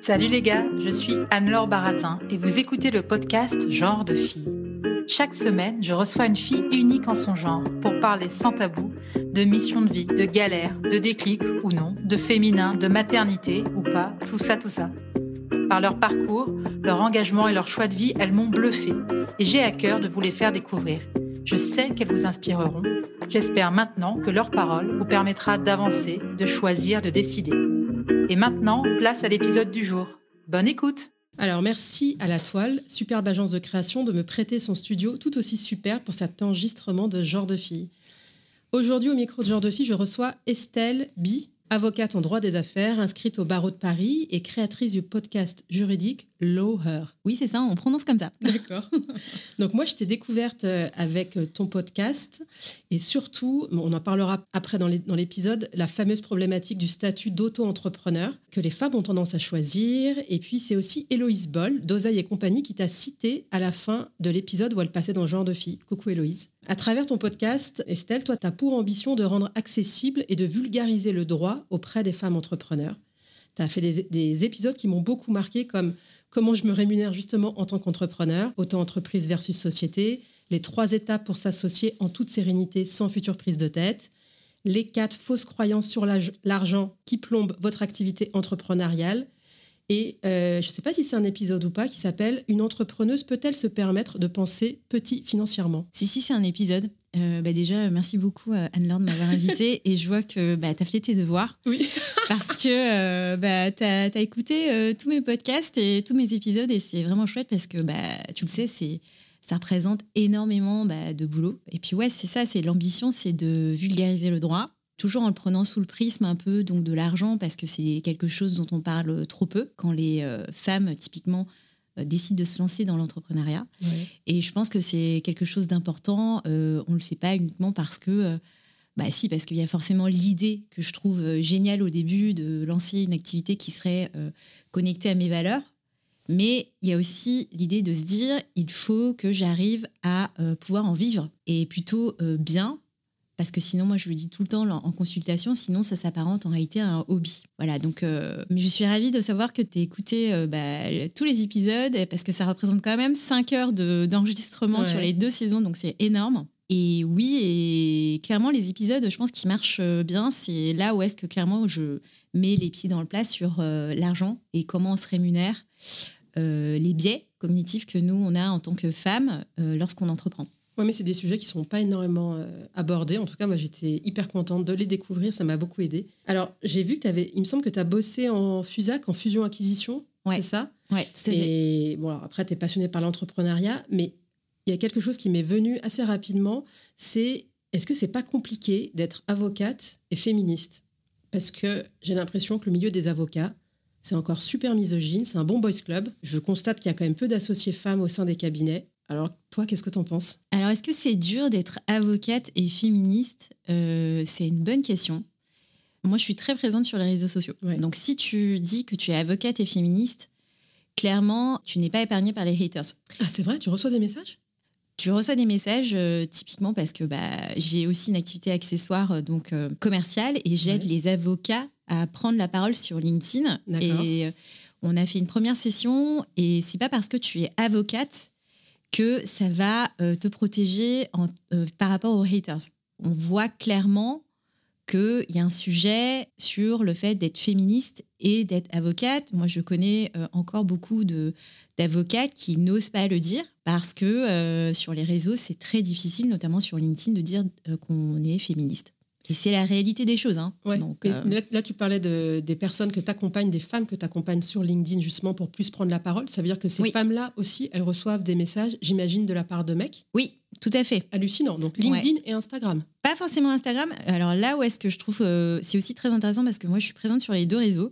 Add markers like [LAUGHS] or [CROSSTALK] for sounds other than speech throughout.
Salut les gars, je suis Anne-Laure Baratin et vous écoutez le podcast Genre de fille. Chaque semaine, je reçois une fille unique en son genre pour parler sans tabou de mission de vie, de galère, de déclic ou non, de féminin, de maternité ou pas, tout ça, tout ça. Par leur parcours, leur engagement et leur choix de vie, elles m'ont bluffé et j'ai à cœur de vous les faire découvrir. Je sais qu'elles vous inspireront. J'espère maintenant que leur parole vous permettra d'avancer, de choisir, de décider. Et maintenant, place à l'épisode du jour. Bonne écoute Alors merci à La Toile, superbe agence de création, de me prêter son studio tout aussi super pour cet enregistrement de Genre de Fille. Aujourd'hui, au micro de Genre de Fille, je reçois Estelle Bi, avocate en droit des affaires, inscrite au barreau de Paris et créatrice du podcast juridique Law Her. Oui, c'est ça, on prononce comme ça. [LAUGHS] D'accord. Donc moi, je t'ai découverte euh, avec euh, ton podcast et surtout, on en parlera après dans l'épisode, la fameuse problématique du statut d'auto-entrepreneur que les femmes ont tendance à choisir. Et puis c'est aussi Héloïse Boll d'Oseille et compagnie qui t'a cité à la fin de l'épisode où elle passait dans Genre de fille. Coucou Héloïse. À travers ton podcast, Estelle, toi, tu as pour ambition de rendre accessible et de vulgariser le droit auprès des femmes entrepreneurs. Tu as fait des, des épisodes qui m'ont beaucoup marqué comme comment je me rémunère justement en tant qu'entrepreneur, auto-entreprise versus société, les trois étapes pour s'associer en toute sérénité sans future prise de tête, les quatre fausses croyances sur l'argent qui plombent votre activité entrepreneuriale. Et euh, je ne sais pas si c'est un épisode ou pas qui s'appelle Une entrepreneuse peut-elle se permettre de penser petit financièrement? Si, si, c'est un épisode. Euh, bah déjà, merci beaucoup euh, Anne-Laure de m'avoir invitée [LAUGHS] et je vois que bah, tu as fait tes devoirs Oui. parce que euh, bah, tu as, écouté euh, tous mes podcasts et tous mes épisodes et c'est vraiment chouette parce que bah, tu le sais, c'est ça représente énormément bah, de boulot. Et puis ouais, c'est ça, c'est l'ambition, c'est de vulgariser le droit, toujours en le prenant sous le prisme un peu donc de l'argent parce que c'est quelque chose dont on parle trop peu quand les femmes typiquement décident de se lancer dans l'entrepreneuriat. Et je pense que c'est quelque chose d'important. Euh, on ne le fait pas uniquement parce que, euh, bah si, parce qu'il y a forcément l'idée que je trouve euh, géniale au début de lancer une activité qui serait euh, connectée à mes valeurs. Mais il y a aussi l'idée de se dire, il faut que j'arrive à euh, pouvoir en vivre et plutôt euh, bien. Parce que sinon, moi, je le dis tout le temps en consultation, sinon ça s'apparente en réalité à un hobby. Voilà, donc euh, mais je suis ravie de savoir que tu as écouté euh, bah, tous les épisodes, parce que ça représente quand même 5 heures de- d'enregistrement Ouais. sur les deux saisons, donc c'est énorme. Et oui, et clairement, les épisodes, je pense qu'ils marchent euh, bien. C'est là où est-ce que clairement je mets les pieds dans le plat sur euh, l'argent et comment on se rémunère, les biais cognitifs que nous, on a en tant que femmes lorsqu'on entreprend. Oui, mais c'est des sujets qui sont pas énormément euh, abordés. En tout cas, moi, j'étais hyper contente de les découvrir. Ça m'a beaucoup aidé. Alors, j'ai vu que tu avais, il me semble que tu as bossé en FUSAC, en fusion-acquisition. Ouais. C'est ça? Ouais, c'est. Et bon, alors après, tu es passionné par l'entrepreneuriat, mais il y a quelque chose qui m'est venu assez rapidement. C'est est-ce que c'est pas compliqué d'être avocate et féministe? Parce que j'ai l'impression que le milieu des avocats, c'est encore super misogyne. C'est un bon boys club. Je constate qu'il y a quand même peu d'associés femmes au sein des cabinets. Alors, toi, qu'est-ce que tu en penses? Alors, est-ce que c'est dur d'être avocate et féministe? Euh, C'est une bonne question. Moi, je suis très présente sur les réseaux sociaux. Ouais. Donc, si tu dis que tu es avocate et féministe, clairement, tu n'es pas épargnée par les haters. Ah, c'est vrai? Tu reçois des messages? Tu reçois des messages euh, typiquement parce que bah, j'ai aussi une activité accessoire euh, donc euh, commerciale et j'aide Ouais. les avocats à prendre la parole sur LinkedIn. D'accord. Et euh, on a fait une première session et c'est pas parce que tu es avocate que ça va euh, te protéger euh, par rapport aux haters. On voit clairement qu'il y a un sujet sur le fait d'être féministe et d'être avocate. Moi, je connais euh, encore beaucoup d'avocates qui n'osent pas le dire parce que sur les réseaux, c'est très difficile, notamment sur LinkedIn, de dire qu'on est féministe. Et c'est la réalité des choses. Hein. Ouais. Donc, Mais euh, là, là, tu parlais de, des personnes que tu accompagnes, des femmes que tu accompagnes sur LinkedIn justement pour plus prendre la parole. Ça veut dire que ces Oui. femmes-là aussi, elles reçoivent des messages, j'imagine, de la part de mecs. oui, tout à fait. Hallucinant. Donc LinkedIn et Instagram. Pas forcément Instagram. Alors là où est-ce que je trouve euh, c'est aussi très intéressant parce que moi je suis présente sur les deux réseaux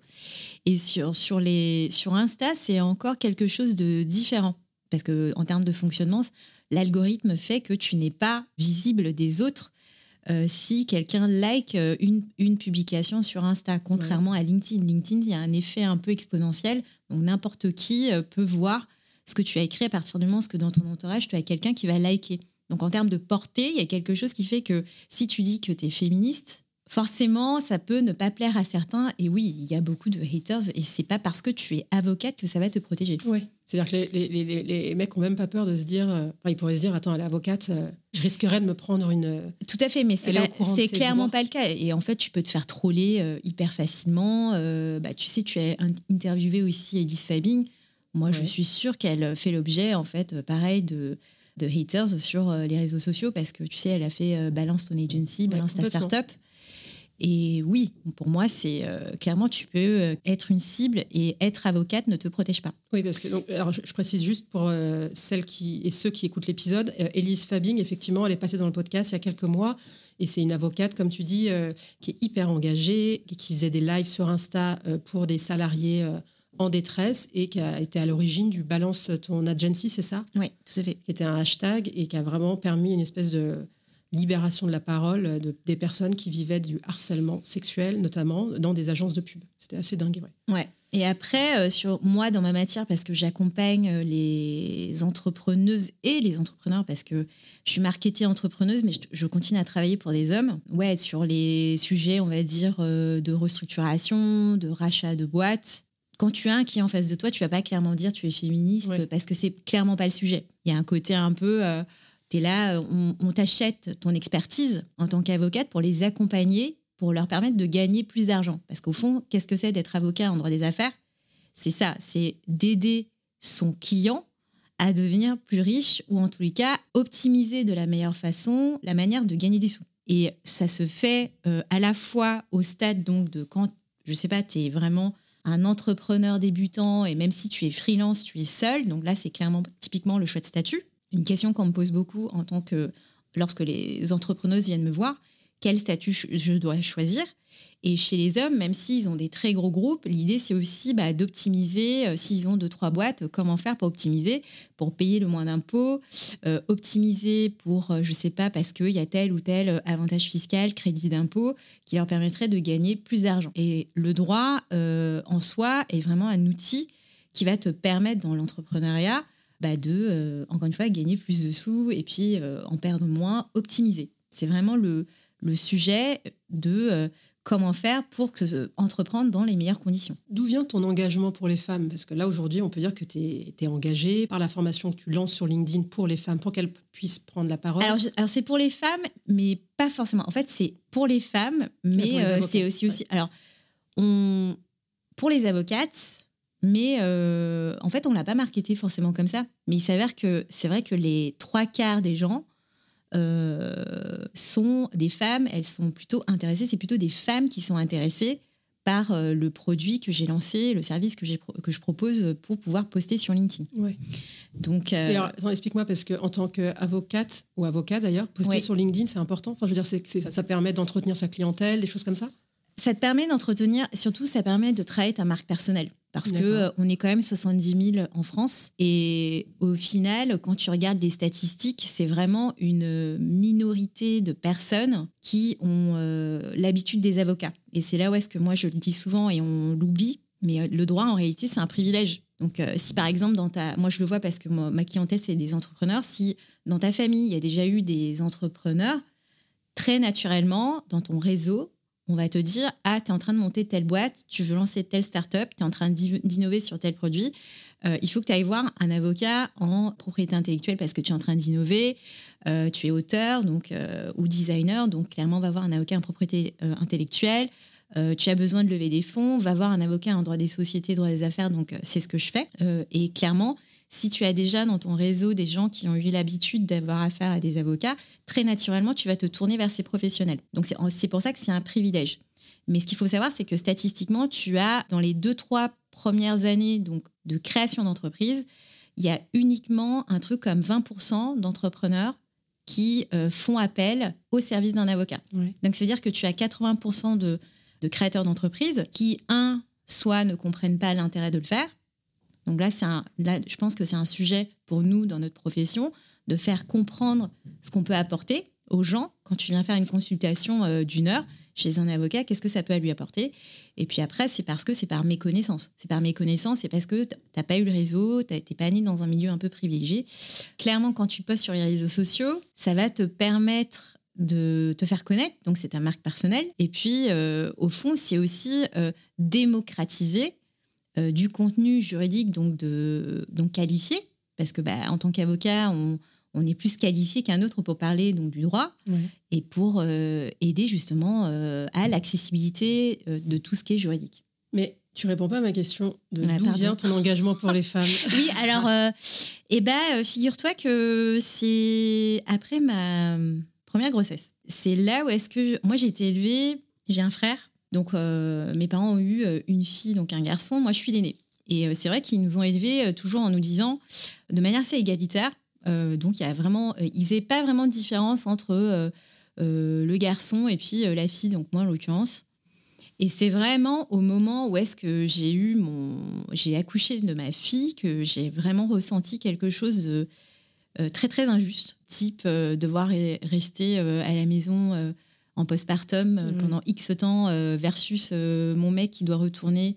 et sur sur les sur Insta c'est encore quelque chose de différent parce que en termes de fonctionnement l'algorithme fait que tu n'es pas visible des autres euh, si quelqu'un like euh, une, publication sur Insta, contrairement à LinkedIn. LinkedIn, il y a un effet un peu exponentiel, donc n'importe qui euh, peut voir ce que tu as écrit à partir du moment où dans ton entourage, tu as quelqu'un qui va liker. Donc en termes de portée, il y a quelque chose qui fait que si tu dis que tu es féministe, forcément, ça peut ne pas plaire à certains. Et oui, il y a beaucoup de haters et c'est pas parce que tu es avocate que ça va te protéger. Ouais. C'est-à-dire que les, les, les, les mecs ont même pas peur de se dire, euh, enfin, ils pourraient se dire, attends, elle est avocate, euh, je risquerais de me prendre une. euh, Tout à fait, mais c'est clairement pas le cas. Et en fait, tu peux te faire troller euh, hyper facilement. Bah, tu sais, tu as in- interviewé aussi Elise Fabing. Moi, je suis sûre qu'elle fait l'objet, en fait, pareil, de, de haters sur les réseaux sociaux parce que tu sais, elle a fait Balance ton agency, Balance ta startup. Et oui, pour moi, c'est euh, clairement, tu peux euh, être une cible et être avocate ne te protège pas. Oui, parce que donc, alors je, je précise juste pour euh, celles qui et ceux qui écoutent l'épisode, euh, Elise Fabing, effectivement, elle est passée dans le podcast il y a quelques mois et c'est une avocate, comme tu dis, qui est hyper engagée, qui faisait des lives sur Insta pour des salariés en détresse et qui a été à l'origine du Balance ton agency, c'est ça? Oui, tout à fait. Qui était un hashtag et qui a vraiment permis une espèce de libération de la parole euh, de, des personnes qui vivaient du harcèlement sexuel, notamment dans des agences de pub. C'était assez dingue, ouais. Ouais. Et après, euh, sur moi, dans ma matière, parce que j'accompagne euh, les entrepreneuses et les entrepreneurs, parce que je suis marketée entrepreneuse, mais je, je continue à travailler pour des hommes. Ouais, sur les sujets, on va dire, euh, de restructuration, de rachat de boîtes. Quand tu as un client en face de toi, tu vas pas clairement dire tu es féministe, Ouais. parce que c'est clairement pas le sujet. Il y a un côté un peu. Tu là, euh, on, on t'achète ton expertise en tant qu'avocate pour les accompagner, pour leur permettre de gagner plus d'argent. Parce qu'au fond, qu'est-ce que c'est d'être avocat en droit des affaires? C'est ça, c'est d'aider son client à devenir plus riche ou en tous les cas optimiser de la meilleure façon la manière de gagner des sous. Et ça se fait euh, à la fois au stade donc de quand, je sais pas, tu es vraiment un entrepreneur débutant et même si tu es freelance, tu es seul. Donc là, c'est clairement typiquement le choix de statut. Une question qu'on me pose beaucoup en tant que lorsque les entrepreneuses viennent me voir, quel statut je- dois choisir? Et chez les hommes, même s'ils ont des très gros groupes, l'idée c'est aussi bah, d'optimiser, euh, s'ils ont deux, trois boîtes, euh, comment faire pour optimiser, pour payer le moins d'impôts, euh, optimiser pour, euh, je sais pas, parce qu'il y a tel ou tel avantage fiscal, crédit d'impôt, qui leur permettrait de gagner plus d'argent. Et le droit en soi est vraiment un outil qui va te permettre dans l'entrepreneuriat bah, de, euh, encore une fois, gagner plus de sous et puis euh, en perdre moins, optimiser. C'est vraiment le, le sujet de euh, comment faire pour que, entreprendre dans les meilleures conditions. D'où vient ton engagement pour les femmes? Parce que là, aujourd'hui, on peut dire que tu es, engagée par la formation que tu lances sur LinkedIn pour les femmes, pour qu'elles puissent prendre la parole. Alors, alors, c'est pour les femmes, mais pas forcément. En fait, c'est pour les femmes, mais euh, avocats, c'est aussi, aussi. Alors, on, pour les avocates, mais euh, en fait, on l'a pas marketé forcément comme ça. Mais il s'avère que c'est vrai que les trois quarts des gens euh, sont des femmes. Elles sont plutôt intéressées. C'est plutôt des femmes qui sont intéressées par euh, le produit que j'ai lancé, le service que, je propose pour pouvoir poster sur LinkedIn. Ouais. Donc, euh, alors, explique-moi, parce qu'en tant qu'avocate, ou avocat d'ailleurs, poster Ouais. sur LinkedIn, c'est important? Enfin, je veux dire, ça, ça permet d'entretenir sa clientèle, des choses comme ça? Ça te permet d'entretenir, surtout ça permet de travailler ta marque personnelle. Parce que euh, on est quand même 70 000 en France. Et au final, quand tu regardes les statistiques, c'est vraiment une minorité de personnes qui ont euh, l'habitude des avocats. Et c'est là où est-ce que moi je le dis souvent et on l'oublie. Mais euh, le droit, en réalité, c'est un privilège. Donc, euh, si par exemple, dans ta. Moi, je le vois parce que moi, ma clientèle, c'est des entrepreneurs. Si dans ta famille, il y a déjà eu des entrepreneurs, très naturellement, dans ton réseau, on va te dire Ah, tu es en train de monter telle boîte, tu veux lancer telle start-up, tu es en train d'inno- d'innover sur tel produit. Euh, il faut que tu ailles voir un avocat en propriété intellectuelle parce que tu es en train d'innover. Euh, tu es auteur donc, euh, ou designer, donc clairement, va voir un avocat en propriété intellectuelle. Tu as besoin de lever des fonds, va voir un avocat en droit des sociétés, droit des affaires, donc c'est ce que je fais. Et clairement, si tu as déjà dans ton réseau des gens qui ont eu l'habitude d'avoir affaire à des avocats, très naturellement, tu vas te tourner vers ces professionnels. Donc c'est pour ça que c'est un privilège. Mais ce qu'il faut savoir, c'est que statistiquement, tu as dans les deux, trois premières années donc, de création d'entreprise, il y a uniquement un truc comme 20% d'entrepreneurs qui euh, font appel au service d'un avocat. Donc ça veut dire que tu as 80% de, de créateurs d'entreprise qui, un, soit ne comprennent pas l'intérêt de le faire, donc là, un, je pense que c'est un sujet pour nous dans notre profession de faire comprendre ce qu'on peut apporter aux gens quand tu viens faire une consultation euh, d'une heure chez un avocat, qu'est-ce que ça peut lui apporter Et puis après, c'est parce que c'est par méconnaissance. C'est par méconnaissance, c'est parce que tu n'as pas eu le réseau, tu n'es pas né dans un milieu un peu privilégié. Clairement, quand tu postes sur les réseaux sociaux, ça va te permettre de te faire connaître, donc c'est ta marque personnelle. Et puis, euh, au fond, c'est aussi euh, démocratiser du contenu juridique donc, de, donc qualifié, parce que bah, en tant qu'avocat, on, on, est plus qualifié qu'un autre pour parler donc, du droit et pour euh, aider justement euh, à l'accessibilité de tout ce qui est juridique. Mais tu réponds pas à ma question de ah, d'où vient ton engagement pour les femmes. [LAUGHS] oui, alors, eh ben, figure-toi que c'est après ma première grossesse. C'est là où est-ce que moi j'ai été élevée, j'ai un frère donc, euh, mes parents ont eu euh, une fille, donc un garçon. Moi, je suis l'aînée. Et euh, c'est vrai qu'ils nous ont élevés toujours en nous disant, de manière assez égalitaire, donc il y a vraiment, ils faisaient pas vraiment de différence entre le garçon et puis la fille, donc moi en l'occurrence. Et c'est vraiment au moment où est-ce que j'ai eu mon, j'ai accouché de ma fille que j'ai vraiment ressenti quelque chose de très très injuste, type devoir rester à la maison en postpartum euh, pendant X temps euh, versus euh, mon mec qui doit retourner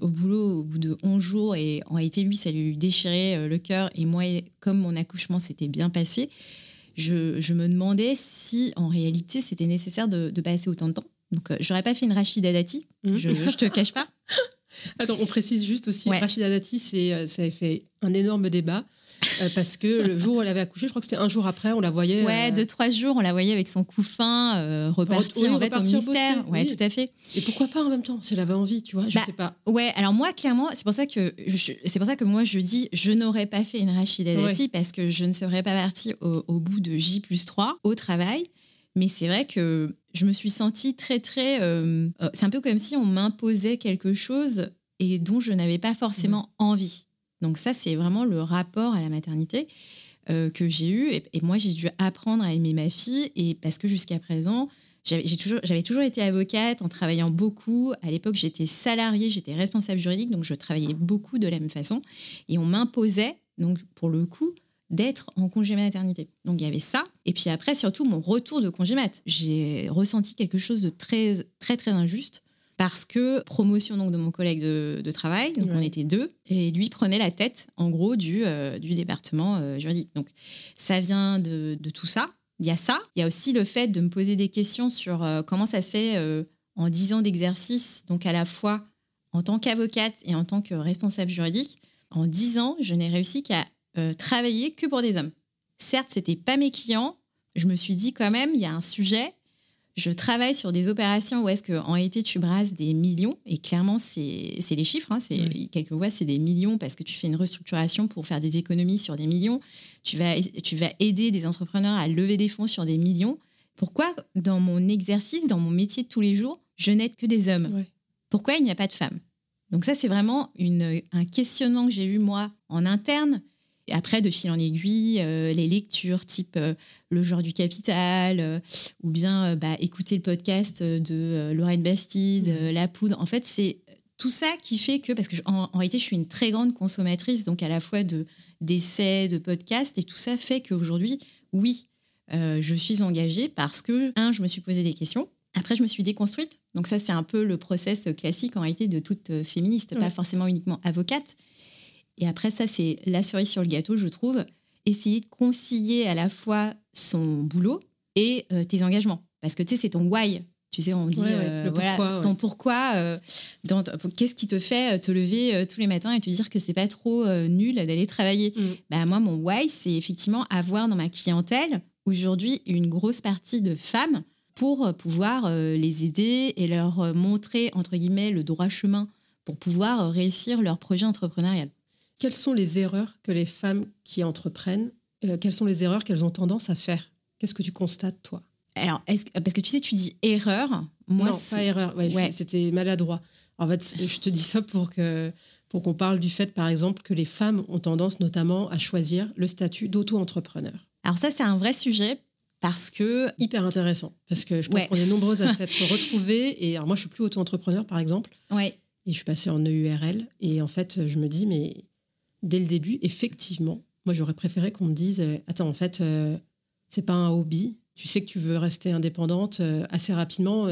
au boulot au bout de 11 jours. Et en réalité lui ça lui déchirait le cœur. Et moi comme mon accouchement s'était bien passé je, me demandais si en réalité c'était nécessaire de, passer autant de temps. Donc j'aurais pas fait une Rachida Dati. Mmh. je, je te cache pas. [LAUGHS] Attends, on précise juste aussi, Rachida Dati, ça a fait un énorme débat. Euh, parce que le jour où elle avait accouché, je crois que c'était un jour après, on la voyait. Ouais, euh, deux, trois jours, on la voyait avec son cousin euh, reparti en fait au ministère. ouais, tout à fait. Et pourquoi pas en même temps, si elle avait envie, tu vois, je bah, sais pas. Ouais, alors moi, clairement, c'est pour ça que c'est pour ça que moi je dis, je n'aurais pas fait une Rachida Dati parce que je ne serais pas partie au, bout de J plus 3 au travail. Mais c'est vrai que je me suis sentie très, très. c'est un peu comme si on m'imposait quelque chose et dont je n'avais pas forcément envie. Donc ça, c'est vraiment le rapport à la maternité euh, que j'ai eu. Et, moi, j'ai dû apprendre à aimer ma fille. Et parce que jusqu'à présent, j'avais toujours, toujours, été avocate en travaillant beaucoup. À l'époque, j'étais salariée, j'étais responsable juridique, donc je travaillais beaucoup de la même façon. Et on m'imposait, donc pour le coup, d'être en congé maternité. Donc il y avait ça. Et puis après, surtout, mon retour de congé mat. J'ai ressenti quelque chose de très, très, très injuste parce que promotion donc de mon collègue de, travail, donc on était deux, et lui prenait la tête en gros du, euh, du département euh, juridique. Donc ça vient de, tout ça. Il y a ça. Il y a aussi le fait de me poser des questions sur euh, comment ça se fait en dix ans d'exercice, donc à la fois en tant qu'avocate et en tant que responsable juridique. En dix ans, je n'ai réussi qu'à travailler que pour des hommes. Certes, c'était pas mes clients. Je me suis dit quand même, il y a un sujet je travaille sur des opérations où est-ce qu'en réalité tu brasses des millions. Et clairement c'est les chiffres, hein, c'est quelquefois c'est des millions parce que tu fais une restructuration pour faire des économies sur des millions, tu vas, tu vas aider des entrepreneurs à lever des fonds sur des millions. Pourquoi dans mon exercice, dans mon métier de tous les jours, je n'aide que des hommes? Pourquoi il n'y a pas de femmes? Donc ça c'est vraiment une, un questionnement que j'ai eu moi en interne et après, de fil en aiguille, euh, les lectures type euh, Le genre du capital, euh, ou bien bah, écouter le podcast de Lorraine Bastide, La Poudre. En fait, c'est tout ça qui fait que, parce que en, réalité, je suis une très grande consommatrice, donc à la fois de d'essais, de podcasts, et tout ça fait qu'aujourd'hui, oui, je suis engagée parce que, un, je me suis posé des questions. Après, je me suis déconstruite. Donc ça, c'est un peu le process classique en réalité de toute féministe, pas forcément uniquement avocate. Et après, ça, c'est la cerise sur le gâteau, je trouve. Essayer de concilier à la fois son boulot et euh, tes engagements. Parce que tu sais, c'est ton why. Tu sais, on dit euh, voilà, pourquoi, ton pourquoi. Euh, qu'est-ce qui te fait te lever tous les matins et te dire que c'est pas trop nul d'aller travailler mm. bah, Moi, mon why, c'est effectivement avoir dans ma clientèle aujourd'hui une grosse partie de femmes pour pouvoir les aider et leur montrer, entre guillemets, le droit chemin pour pouvoir réussir leur projet entrepreneurial. Quelles sont les erreurs que les femmes qui entreprennent, euh, quelles sont les erreurs qu'elles ont tendance à faire? Qu'est-ce que tu constates, toi? Alors, parce que tu sais, tu dis erreur. Moi, non, pas erreur. Ouais, C'était maladroit. En fait, je te dis ça pour que pour qu'on parle du fait, par exemple, que les femmes ont tendance notamment à choisir le statut d'auto-entrepreneur. Alors ça, c'est un vrai sujet parce que... Hyper intéressant, parce que je pense qu'on est nombreuses à [LAUGHS] s'être retrouvées. Et alors moi, je suis plus auto-entrepreneur, par exemple. Ouais. Et je suis passée en EURL. Et en fait, je me dis, mais dès le début, effectivement, moi, j'aurais préféré qu'on me dise, euh, attends, en fait, euh, c'est pas un hobby. Tu sais que tu veux rester indépendante euh, assez rapidement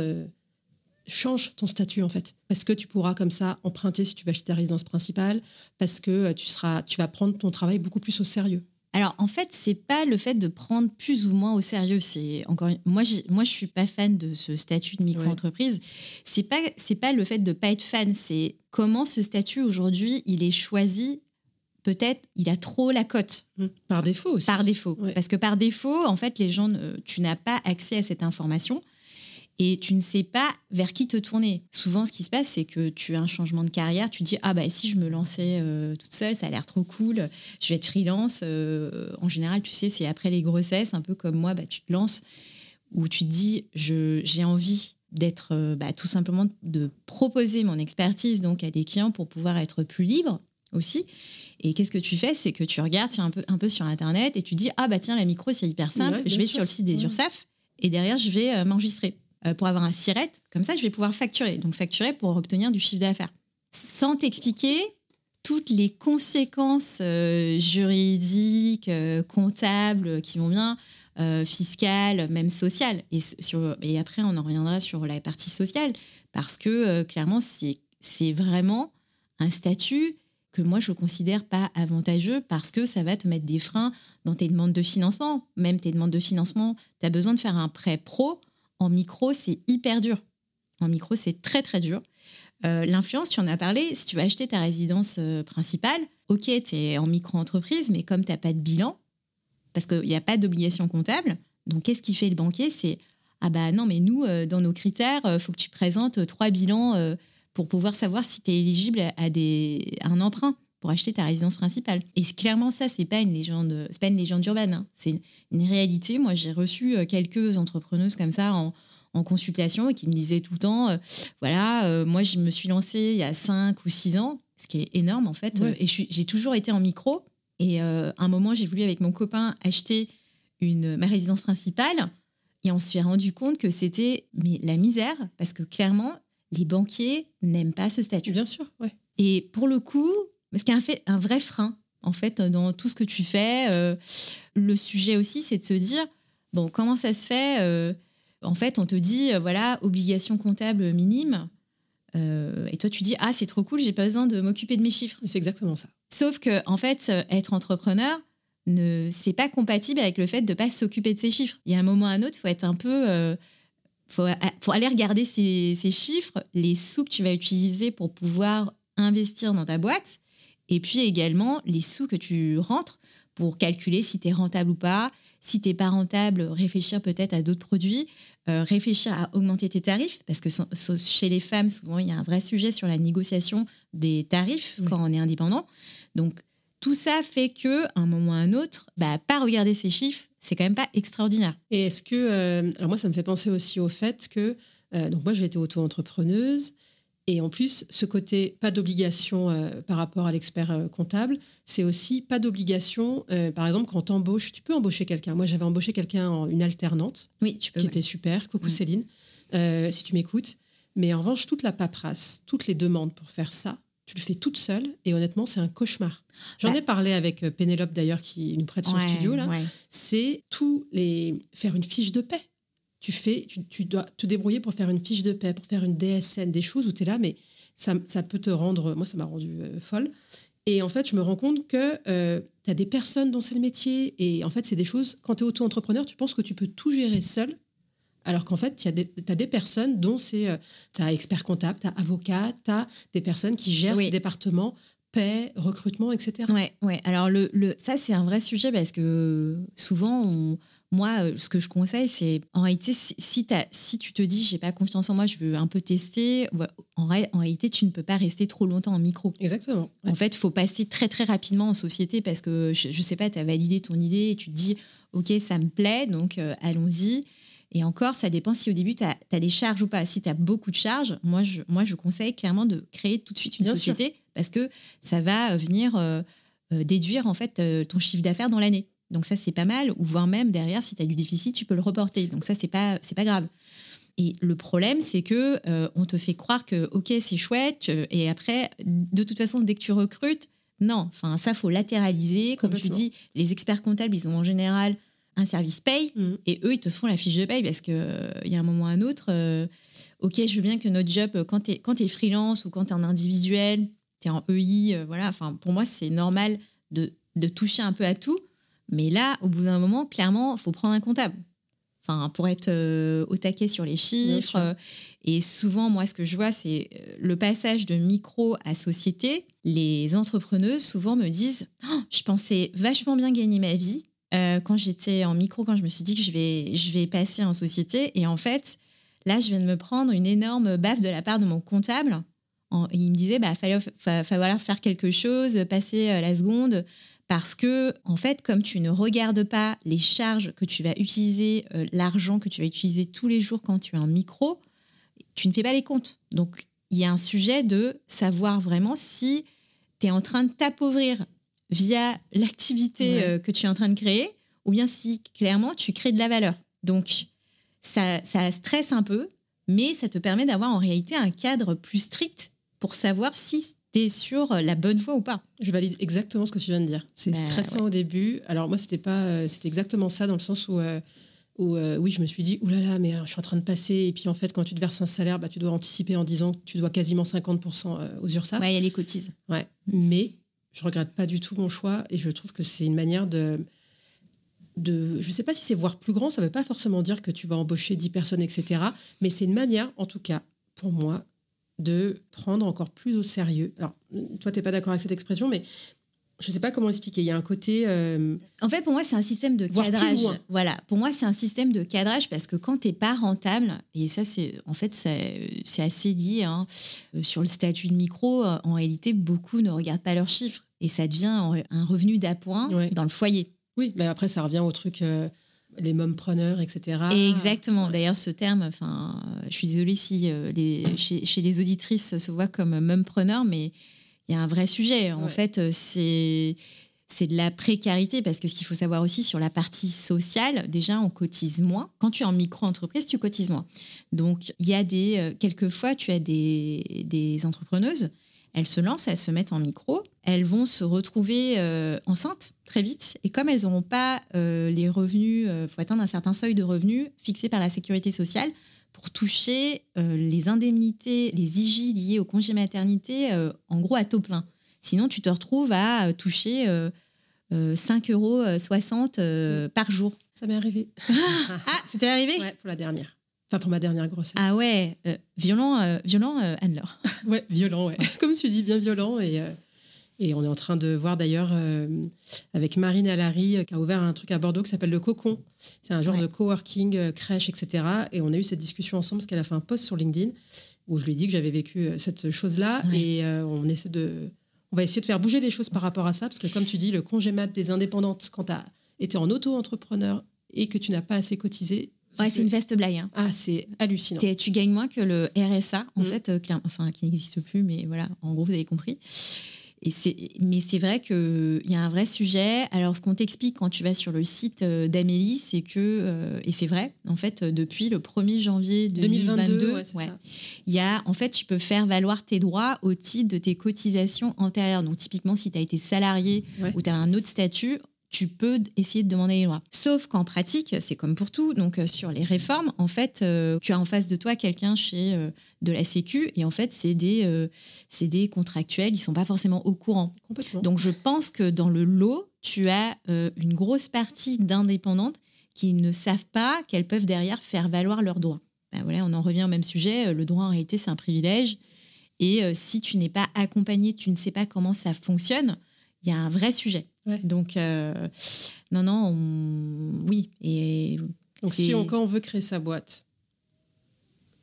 change ton statut en fait. Parce que tu pourras comme ça emprunter si tu vas acheter ta résidence principale, parce que euh, tu, seras, tu vas prendre ton travail beaucoup plus au sérieux. Alors en fait, c'est pas le fait de prendre plus ou moins au sérieux. C'est encore moi, moi je suis pas fan de ce statut de micro-entreprise. C'est pas c'est pas le fait de pas être fan. C'est comment ce statut aujourd'hui il est choisi. Peut-être il a trop la cote. Mmh. Par défaut aussi. Par défaut. Parce que par défaut, en fait, les gens, tu n'as pas accès à cette information et tu ne sais pas vers qui te tourner. Souvent, ce qui se passe, c'est que tu as un changement de carrière, tu dis ah bah si je me lançais euh, toute seule, ça a l'air trop cool, je vais être freelance. Euh, en général, tu sais, c'est après les grossesses, un peu comme moi, bah, tu te lances où tu te dis j'ai envie d'être euh, bah, tout simplement de proposer mon expertise donc à des clients pour pouvoir être plus libre aussi. Et qu'est-ce que tu fais? C'est que tu regardes un peu, un peu sur Internet et tu dis Ah, bah tiens, la micro, c'est hyper simple. je vais sur le site des URSAF et derrière, je vais m'enregistrer. Euh, pour avoir un SIRET. Comme ça, je vais pouvoir facturer. Donc, facturer pour obtenir du chiffre d'affaires. Sans t'expliquer toutes les conséquences euh, juridiques, euh, comptables qui vont bien, fiscales, même sociales. Et, sur, et après, on en reviendra sur la partie sociale, parce que clairement, c'est vraiment un statut que moi je considère pas avantageux parce que ça va te mettre des freins dans tes demandes de financement. Même tes demandes de financement, tu as besoin de faire un prêt pro. En micro, c'est hyper dur. En micro, c'est très, très dur. Euh, l'influence, tu en as parlé, si tu vas acheter ta résidence euh, principale, ok, tu es en micro-entreprise, mais comme tu n'as pas de bilan, parce qu'il n'y a pas d'obligation comptable, donc qu'est-ce qui fait le banquier? C'est ah bah non, mais nous, euh, dans nos critères, il faut que tu présentes trois bilans pour pouvoir savoir si tu es éligible à, des, un emprunt pour acheter ta résidence principale. Et clairement, ça, c'est pas une légende, c'est pas une légende urbaine. Hein. C'est une réalité. Moi, j'ai reçu quelques entrepreneuses comme ça en, en consultation et qui me disait tout le temps, euh, voilà, euh, moi je me suis lancée il y a 5 ou 6 ans, ce qui est énorme en fait, et j'ai toujours été en micro. Et euh, à un moment, j'ai voulu avec mon copain acheter une, ma résidence principale et on s'est rendu compte que c'était mais la misère parce que clairement, les banquiers n'aiment pas ce statut. Bien sûr, ouais. Et pour le coup, ce qui est un, fait, un vrai frein en fait dans tout ce que tu fais, le sujet aussi, c'est de se dire bon, comment ça se fait en fait, on te dit, euh, voilà, obligation comptable minime. Euh, et toi, tu dis, ah, c'est trop cool, j'ai pas besoin de m'occuper de mes chiffres. C'est exactement ça. Sauf que, en fait, être entrepreneur, ne, c'est pas compatible avec le fait de pas s'occuper de ses chiffres. Il y a un moment ou un autre, faut être un peu, euh, faut, aller regarder ces, chiffres, les sous que tu vas utiliser pour pouvoir investir dans ta boîte, et puis également les sous que tu rentres pour calculer si tu es rentable ou pas. Si tu n'es pas rentable, réfléchir peut-être à d'autres produits. Euh, réfléchir à augmenter tes tarifs, parce que chez les femmes, souvent, il y a un vrai sujet sur la négociation des tarifs quand on est indépendant. Donc, tout ça fait que, un moment ou un autre, bah, pas regarder ces chiffres, c'est quand même pas extraordinaire. Et est-ce que, euh, alors moi, ça me fait penser aussi au fait que, euh, donc moi, j'ai été auto-entrepreneuse. Et en plus, ce côté pas d'obligation euh, par rapport à l'expert euh, comptable, c'est aussi pas d'obligation, euh, par exemple, quand tu embauches, tu peux embaucher quelqu'un. Moi, j'avais embauché quelqu'un en une alternante, oui, tu peux, qui était super. Coucou Céline, si tu m'écoutes. Mais en revanche, toute la paperasse, toutes les demandes pour faire ça, tu le fais toute seule. Et honnêtement, c'est un cauchemar. J'en bah ai parlé avec Pénélope d'ailleurs, qui nous prête son studio là. C'est tout les faire une fiche de paix tu fais, tu, dois te débrouiller pour faire une fiche de paie, pour faire une DSN, des choses où tu es là, mais ça, peut te rendre, moi ça m'a rendu euh, folle. Et en fait, je me rends compte que euh, tu as des personnes dont c'est le métier, et en fait, c'est des choses, quand tu es auto-entrepreneur, tu penses que tu peux tout gérer seul, alors qu'en fait, tu as des personnes dont c'est, euh, tu as expert comptable, tu as avocat, tu as des personnes qui gèrent ces départements, paie, recrutement, etc. Ouais, ouais. Alors le, le ça c'est un vrai sujet parce que souvent on, moi, ce que je conseille, c'est en réalité, si, si tu te dis j'ai pas confiance en moi, je veux un peu tester, en, en, réalité, tu ne peux pas rester trop longtemps en micro. Exactement. En fait, il faut passer très très rapidement en société parce que je, ne sais pas, tu as validé ton idée et tu te dis ok, ça me plaît, donc allons-y. Et encore, ça dépend si au début, tu as, des charges ou pas. Si tu as beaucoup de charges, moi je, moi, je conseille clairement de créer tout de suite une société parce que ça va venir euh, euh, déduire en fait euh, ton chiffre d'affaires dans l'année. Donc ça, c'est pas mal. Ou voire même derrière, si tu as du déficit, tu peux le reporter. Donc ça, c'est pas, pas grave. Et le problème, c'est que on te fait croire que ok, c'est chouette, et après, de toute façon, dès que tu recrutes, non. Enfin, ça faut latéraliser. Comme tu dis, les experts comptables, ils ont en général un service paye mm. et eux, ils te font la fiche de paye parce qu'il euh, il y a un moment ou un autre, euh, ok, je veux bien que notre job, euh, quand tu es, es, freelance ou quand tu es en individuel, tu es en EI, voilà, enfin, pour moi, c'est normal de, de, toucher un peu à tout. Mais là, au bout d'un moment, clairement, il faut prendre un comptable. Enfin, pour être au taquet sur les chiffres. et souvent, moi, ce que je vois, c'est le passage de micro à société. Les entrepreneuses, souvent, me disent oh, Je pensais vachement bien gagner ma vie euh, quand j'étais en micro, quand je me suis dit que je vais, je vais passer en société. Et en fait, là, je viens de me prendre une énorme baffe de la part de mon comptable. il me disait, bah, va falloir faire quelque chose, passer euh, la seconde. Parce que, en fait, comme tu ne regardes pas les charges que tu vas utiliser, euh, l'argent que tu vas utiliser tous les jours quand tu es en micro, tu ne fais pas les comptes. Donc, il y a un sujet de savoir vraiment si tu es en train de t'appauvrir via l'activité euh, que tu es en train de créer, ou bien si clairement tu crées de la valeur. Donc, ça, ça stresse un peu, mais ça te permet d'avoir en réalité un cadre plus strict pour savoir si tu es sur la bonne voie ou pas. Je valide exactement ce que tu viens de dire. C'est bah, stressant au début. Alors moi, c'était pas, euh, c'était exactement ça dans le sens où, euh, où oui, je me suis dit, oulala, là là, mais je suis en train de passer. Et puis en fait, quand tu te verses un salaire, bah, tu dois anticiper en disant que tu dois quasiment 50% aux URSAF. Ouais, il y a les cotises. Ouais, mais je regrette pas du tout mon choix et je trouve que c'est une manière de, de je ne sais pas si c'est voir plus grand, ça ne veut pas forcément dire que tu vas embaucher 10 personnes, etc. Mais c'est une manière, en tout cas, pour moi, de prendre encore plus au sérieux. Alors, toi, tu n'es pas d'accord avec cette expression, mais je ne sais pas comment expliquer. Il y a un côté. Euh, en fait, pour moi, c'est un système de cadrage. Voilà. Pour moi, c'est un système de cadrage parce que quand tu n'es pas rentable, et ça, c'est en fait, c'est assez lié hein, euh, sur le statut de micro. Euh, en réalité, beaucoup ne regardent pas leurs chiffres et ça devient un revenu d'appoint dans le foyer. Oui, mais après, ça revient au truc. les mompreneurs, etc. exactement. D'ailleurs, ce terme, enfin, je suis désolée si les, chez, chez, les auditrices se voit comme mompreneur, mais il y a un vrai sujet. En fait, euh, c'est c'est de la précarité parce que ce qu'il faut savoir aussi sur la partie sociale, déjà on cotise moins. Quand tu es en micro-entreprise, tu cotises moins. Donc il y a des euh, quelquefois tu as des, des entrepreneuses, elles se lancent, elles se mettent en micro, elles vont se retrouver euh, enceintes très vite et comme elles n'auront pas les revenus, il faut atteindre un certain seuil de revenus fixé par la sécurité sociale pour toucher euh, les indemnités, les IJ liées au congé maternité, euh, en gros à taux plein. Sinon, tu te retrouves à euh, toucher 5,60 euros par jour. Ça m'est arrivé. [LAUGHS] ah, c'était arrivé? Ouais, pour la dernière. Enfin, pour ma dernière grossesse. Ah ouais, violent, violent Anne-Laure. [LAUGHS] ouais, violent, ouais. [LAUGHS] Comme tu dis, bien violent. Et et on est en train de voir d'ailleurs euh, avec Marine Alary euh, qui a ouvert un truc à Bordeaux qui s'appelle le Cocon. C'est un genre de coworking, euh, crèche, etc. Et on a eu cette discussion ensemble parce qu'elle a fait un post sur LinkedIn où je lui ai dit que j'avais vécu cette chose-là. Et on essaie de, on va essayer de faire bouger les choses par rapport à ça parce que comme tu dis, le congé mat des indépendantes quand tu as été en auto-entrepreneur et que tu n'as pas assez cotisé, Ouais, c'est une vaste blague. Hein. Ah, c'est hallucinant. Tu gagnes moins que le RSA, en mm. fait, enfin, qui n'existe plus, mais voilà, en gros, vous avez compris mais c'est vrai qu'il y a un vrai sujet. Alors, ce qu'on t'explique quand tu vas sur le site euh, d'Amélie, c'est que, euh, et c'est vrai, en fait, depuis le 1er janvier 2022, il y a, en fait, tu peux faire valoir tes droits au titre de tes cotisations antérieures. Donc, typiquement, si tu as été salarié ou tu as un autre statut, tu peux essayer de demander les droits. Sauf qu'en pratique, c'est comme pour tout. Donc, euh, sur les réformes, en fait, euh, tu as en face de toi quelqu'un chez euh, de la Sécu et en fait, c'est des, c'est des contractuels, ils sont pas forcément au courant. Donc, je pense que dans le lot, tu as une grosse partie d'indépendantes qui ne savent pas qu'elles peuvent derrière faire valoir leurs droits. Ben voilà, on en revient au même sujet. Le droit, en réalité, c'est un privilège. Et si tu n'es pas accompagné, tu ne sais pas comment ça fonctionne, il y a un vrai sujet. Donc, euh, Non, non, on- oui. Et Donc, si on, quand on veut créer sa boîte,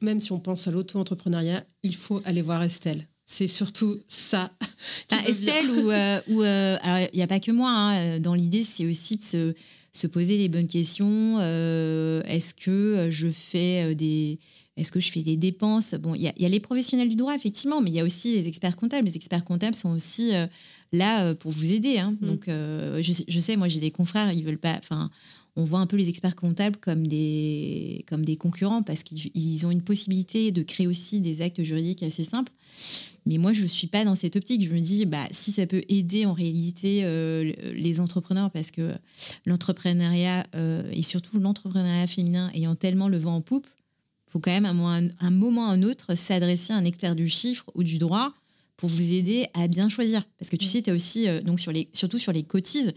même si on pense à l'auto-entrepreneuriat, il faut aller voir Estelle. C'est surtout ça. [LAUGHS] bien. Estelle ou, euh, ou, euh, alors il n'y a pas que moi. hein, dans l'idée, c'est aussi de se, se poser les bonnes questions. Euh, est-ce que je fais euh, des est-ce que je fais des dépenses? Bon, il y, a- il y a les professionnels du droit effectivement, mais il y a aussi les experts comptables. Les experts comptables sont aussi euh, là euh, pour vous aider. hein. Mm. Donc, euh, je, sais- je sais, moi j'ai des confrères, ils veulent pas. Enfin, on voit un peu les experts comptables comme des comme des concurrents parce qu'ils ils ont une possibilité de créer aussi des actes juridiques assez simples. Mais moi, je ne suis pas dans cette optique. Je me dis, bah, si ça peut aider en réalité euh, les entrepreneurs, parce que l'entrepreneuriat, euh, et surtout l'entrepreneuriat féminin, ayant tellement le vent en poupe, il faut quand même à un, moment- un moment ou un autre s'adresser à un expert du chiffre ou du droit pour vous aider à bien choisir. Parce que tu sais, tu as aussi, euh, donc sur les, surtout sur les cotises,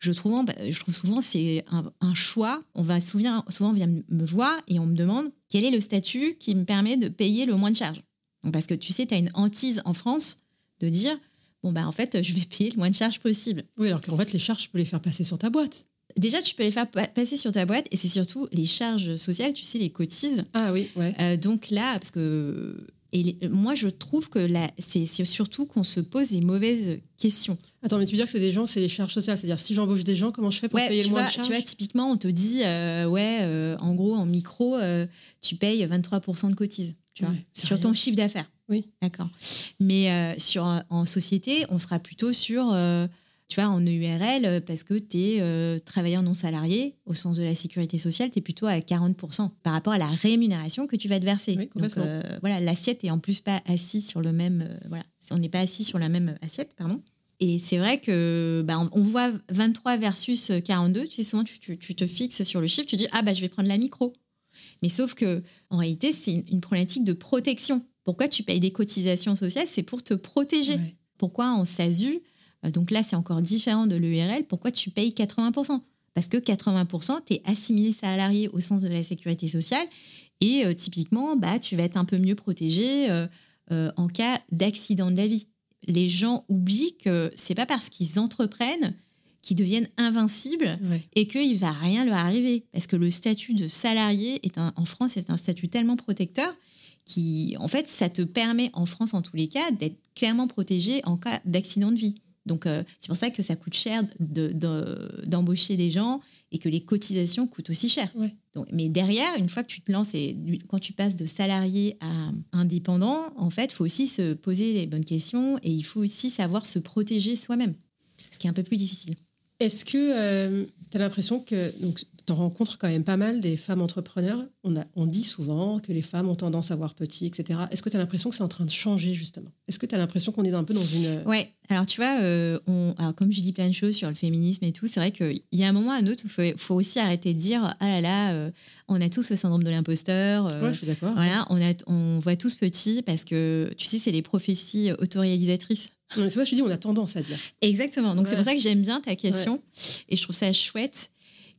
je trouve, bah, je trouve souvent c'est un, un choix. On va souvent, souvent on vient me voir et on me demande quel est le statut qui me permet de payer le moins de charges. Donc, Parce que tu sais, tu as une hantise en France de dire bon, bah en fait, je vais payer le moins de charges possible. Oui, alors qu'en fait, les charges, je peux les faire passer sur ta boîte. Déjà, tu peux les faire pa- passer sur ta boîte et c'est surtout les charges sociales, tu sais, les cotises. Ah oui, ouais. Euh, donc là, parce que. Et les- moi, je trouve que c'est surtout qu'on se pose les mauvaises questions. Attends, mais tu veux dire que c'est des gens, c'est les charges sociales. C'est-à-dire, si j'embauche des gens, comment je fais pour Ouais, payer le moins vois, de charges tu vois, typiquement, on te dit, euh, ouais, euh, en gros, en micro, euh, tu payes 23% de cotises. Tu vois, Ouais, sur ton chiffre d'affaires. Oui. D'accord. Mais euh, sur, en société, on sera plutôt sur, euh, tu vois, en EURL, euh, parce que tu es travailleur non salarié, au sens de la sécurité sociale, tu es plutôt à 40% par rapport à la rémunération que tu vas te verser. Oui, Donc, euh, voilà, l'assiette est en plus pas assise sur le même. euh, voilà, on n'est pas assis sur la même assiette, pardon. Et c'est vrai que bah, on, voit 23 versus 42. Tu sais, souvent, tu, tu- tu te fixes sur le chiffre, tu dis Ah, bah, je vais prendre la micro. Mais sauf que, en réalité, c'est une, une problématique de protection. Pourquoi tu payes des cotisations sociales? C'est pour te protéger. Ouais. Pourquoi en SASU, euh, donc là, c'est encore différent de l'EURL, pourquoi tu payes 80% Parce que 80%, tu es assimilé salarié au sens de la sécurité sociale. Et euh, typiquement, bah, tu vas être un peu mieux protégé euh, euh, en cas d'accident de la vie. Les gens oublient que c'est pas parce qu'ils entreprennent qu'ils deviennent invincibles Ouais. et qu'il va rien leur arriver. Parce que le statut de salarié est un- en France est un statut tellement protecteur qui, en fait, ça te permet en France, en tous les cas, d'être clairement protégé en cas d'accident de vie. Donc, euh, c'est pour ça que ça coûte cher de- de- d'embaucher des gens et que les cotisations coûtent aussi cher. Ouais. Donc, mais derrière, une fois que tu te lances et du- quand tu passes de salarié à indépendant, en fait, il faut aussi se poser les bonnes questions et il faut aussi savoir se protéger soi-même, ce qui est un peu plus difficile. Est-ce que tu as l'impression que donc tu rencontres quand même pas mal des femmes entrepreneurs on, a, on dit souvent que les femmes ont tendance à voir petit, etc. Est-ce que tu as l'impression que c'est en train de changer justement? Est-ce que tu as l'impression qu'on est un peu dans une... Ouais, alors tu vois, euh, on, alors comme je dis plein de choses sur le féminisme et tout, c'est vrai qu'il y a un moment à un autre où il faut, faut aussi arrêter de dire Ah là là, euh, on a tous le syndrome de l'imposteur. euh, Ouais, je suis d'accord. Voilà, on, a, on voit tous petits parce que, tu sais, c'est les prophéties autoréalisatrices. C'est ça je dis, on a tendance à dire. Exactement. Donc, c'est pour ça que j'aime bien ta question et je trouve ça chouette.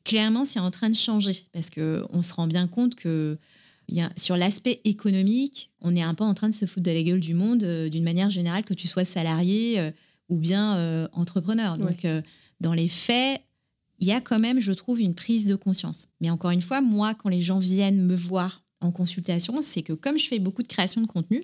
Clairement, c'est en train de changer parce qu'on se rend bien compte que il y a, sur l'aspect économique, on est un peu en train de se foutre de la gueule du monde euh, d'une manière générale, que tu sois salarié euh, ou bien euh, entrepreneur. Donc, dans les faits, il y a quand même, je trouve, une prise de conscience. Mais encore une fois, moi, quand les gens viennent me voir en consultation, c'est que comme je fais beaucoup de création de contenu,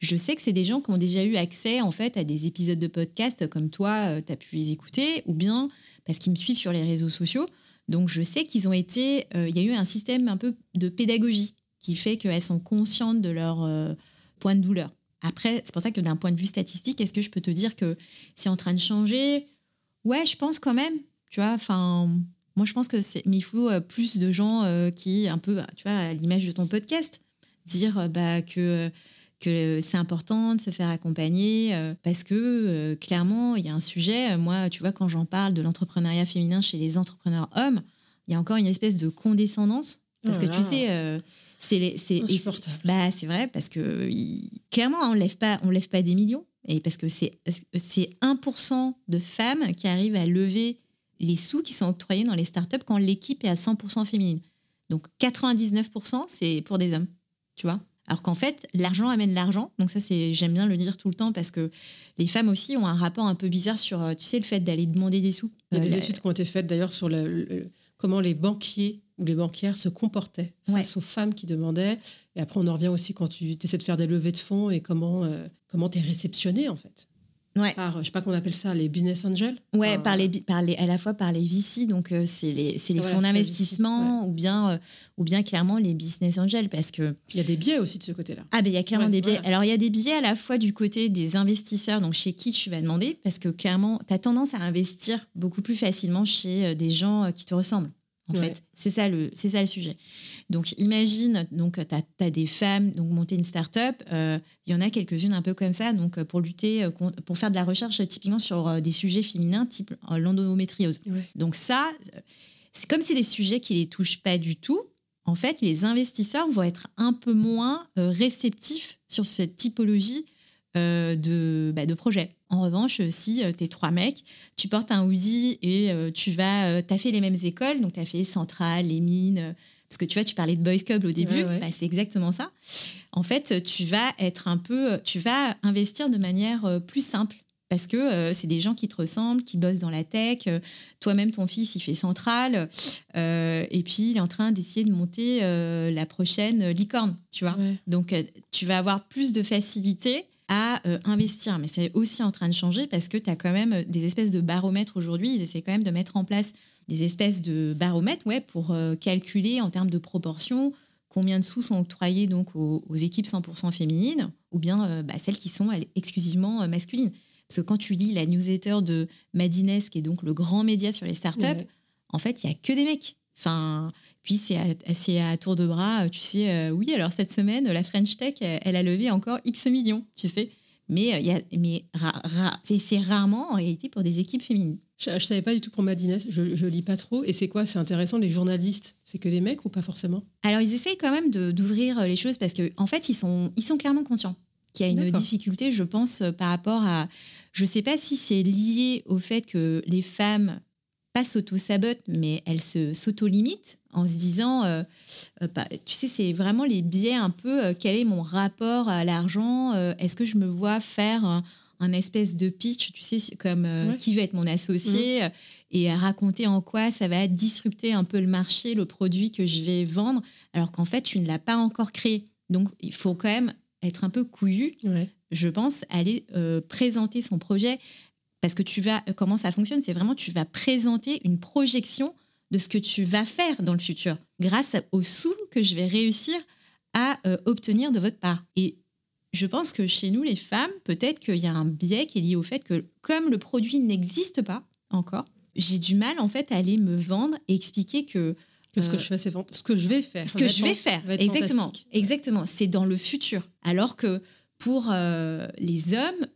je sais que c'est des gens qui ont déjà eu accès en fait à des épisodes de podcast comme toi, tu as pu les écouter, ou bien parce qu'ils me suivent sur les réseaux sociaux. Donc je sais qu'ils ont été, euh, il y a eu un système un peu de pédagogie qui fait qu'elles sont conscientes de leur euh, point de douleur. Après, c'est pour ça que d'un point de vue statistique, est-ce que je peux te dire que c'est en train de changer? Ouais, je pense quand même. Tu vois, enfin, moi je pense que c'est, mais il faut euh, plus de gens qui, un peu, tu vois, à l'image de ton podcast, dire bah, que que c'est important de se faire accompagner euh, parce que euh, clairement, il y a un sujet. euh, Moi, tu vois, quand j'en parle de l'entrepreneuriat féminin chez les entrepreneurs hommes, il y a encore une espèce de condescendance. Parce Oh que là tu sais, euh, c'est c'est- bah, c'est vrai, parce que il- clairement, on ne lève, pas- on lève pas des millions. Et parce que c'est c'est 1% de femmes qui arrivent à lever les sous qui sont octroyés dans les startups quand l'équipe est à 100% féminine. Donc 99%, c'est pour des hommes. Tu vois Alors qu'en fait, l'argent amène l'argent. Donc ça, c'est j'aime bien le dire tout le temps parce que les femmes aussi ont un rapport un peu bizarre sur, euh, tu sais, le fait d'aller demander des sous. Il y a des Euh, études qui ont été faites d'ailleurs sur le- comment les banquiers ou les banquières se comportaient face aux femmes qui demandaient. Et après, on en revient aussi quand tu essaies de faire des levées de fonds et comment euh, comment tu es réceptionné en fait. Ouais. Par, je sais pas qu'on appelle ça les business angels. Ouais, par les, bi- par les, à la fois par les VC, donc euh, c'est les, c'est les fonds d'investissement, ou, bien, euh, ou bien clairement les business angels, parce que Il y a des biais aussi de ce côté-là. Ah, ben il y a clairement des biais. voilà. Alors, il y a des biais à la fois du côté des investisseurs, donc chez qui tu vas demander, parce que clairement, tu as tendance à investir beaucoup plus facilement chez euh, des gens euh, qui te ressemblent. En fait, c'est ça, le, c'est ça le sujet. Donc, imagine, donc tu as, des femmes, donc monter une start-up, euh, il y en a quelques-unes un peu comme ça, donc euh, pour lutter, euh, pour faire de la recherche euh, typiquement sur euh, des sujets féminins, type euh, l'endométriose. Ouais. Donc, ça, euh, c'est comme c'est des sujets qui les touchent pas du tout. En fait, les investisseurs vont être un peu moins euh, réceptifs sur cette typologie euh, de, bah, de projet. En revanche, si tu es trois mecs, tu portes un Uzi et euh, tu vas, as fait les mêmes écoles, donc tu as fait Centrale, les mines, euh, parce que tu vois, tu parlais de Boys Club au début, Ouais, ouais. bah, c'est exactement ça. En fait, tu vas être un peu, tu vas investir de manière euh, plus simple. Parce que euh, c'est des gens qui te ressemblent, qui bossent dans la tech. euh, Toi-même, ton fils, il fait centrale. euh, et puis, il est en train d'essayer de monter la prochaine licorne, tu vois. Ouais. Donc, tu vas avoir plus de facilité à investir. Mais c'est aussi en train de changer parce que tu as quand même des espèces de baromètres aujourd'hui. Ils essaient quand même de mettre en place des espèces de baromètres ouais, pour euh, calculer en termes de proportion combien de sous sont octroyés donc aux, aux équipes 100% féminines ou bien euh, bah, celles qui sont elles, exclusivement euh, masculines. Parce que quand tu lis la newsletter de Madines, qui est donc le grand média sur les startups, Ouais. en fait, il y a que des mecs. Enfin, puis c'est à, tour de bras, tu sais, euh, oui, alors cette semaine, la French Tech, elle, a levé encore X millions, tu sais. Mais, il y a, mais ra- ra- c'est c'est rarement en réalité pour des équipes féminines. Je, je savais pas du tout pour Madines, je, je lis pas trop. Et c'est quoi C'est intéressant, les journalistes, c'est que des mecs ou pas forcément? Alors, ils essayent quand même d'ouvrir les choses parce qu'en en fait, ils sont, ils sont clairement conscients qu'il y a une difficulté, je pense, euh, par rapport à. Je ne sais pas si c'est lié au fait que les femmes pas s'auto-sabotent, mais elles se s'auto-limitent en se disant, euh, euh, bah, tu sais, c'est vraiment les biais un peu, euh, quel est mon rapport à l'argent euh, Est-ce que je me vois faire un, un espèce de pitch, tu sais, comme euh, Ouais. qui veut être mon associé euh, et à raconter en quoi ça va disrupter un peu le marché, le produit que je vais vendre, alors qu'en fait, tu ne l'as pas encore créé. Donc, il faut quand même être un peu couillu Ouais. je pense, aller euh, présenter son projet. Parce que tu vas, comment ça fonctionne C'est vraiment, tu vas présenter une projection de ce que tu vas faire dans le futur, grâce aux sous que je vais réussir à euh, obtenir de votre part. Et je pense que chez nous, les femmes, peut-être qu'il y a un biais qui est lié au fait que, comme le produit n'existe pas encore, j'ai du mal en fait à aller me vendre et expliquer que Que ce que Euh, je fais, c'est ce que je vais faire. ce que je vais faire. Exactement. Exactement. C'est dans le futur. Alors que pour euh, les hommes,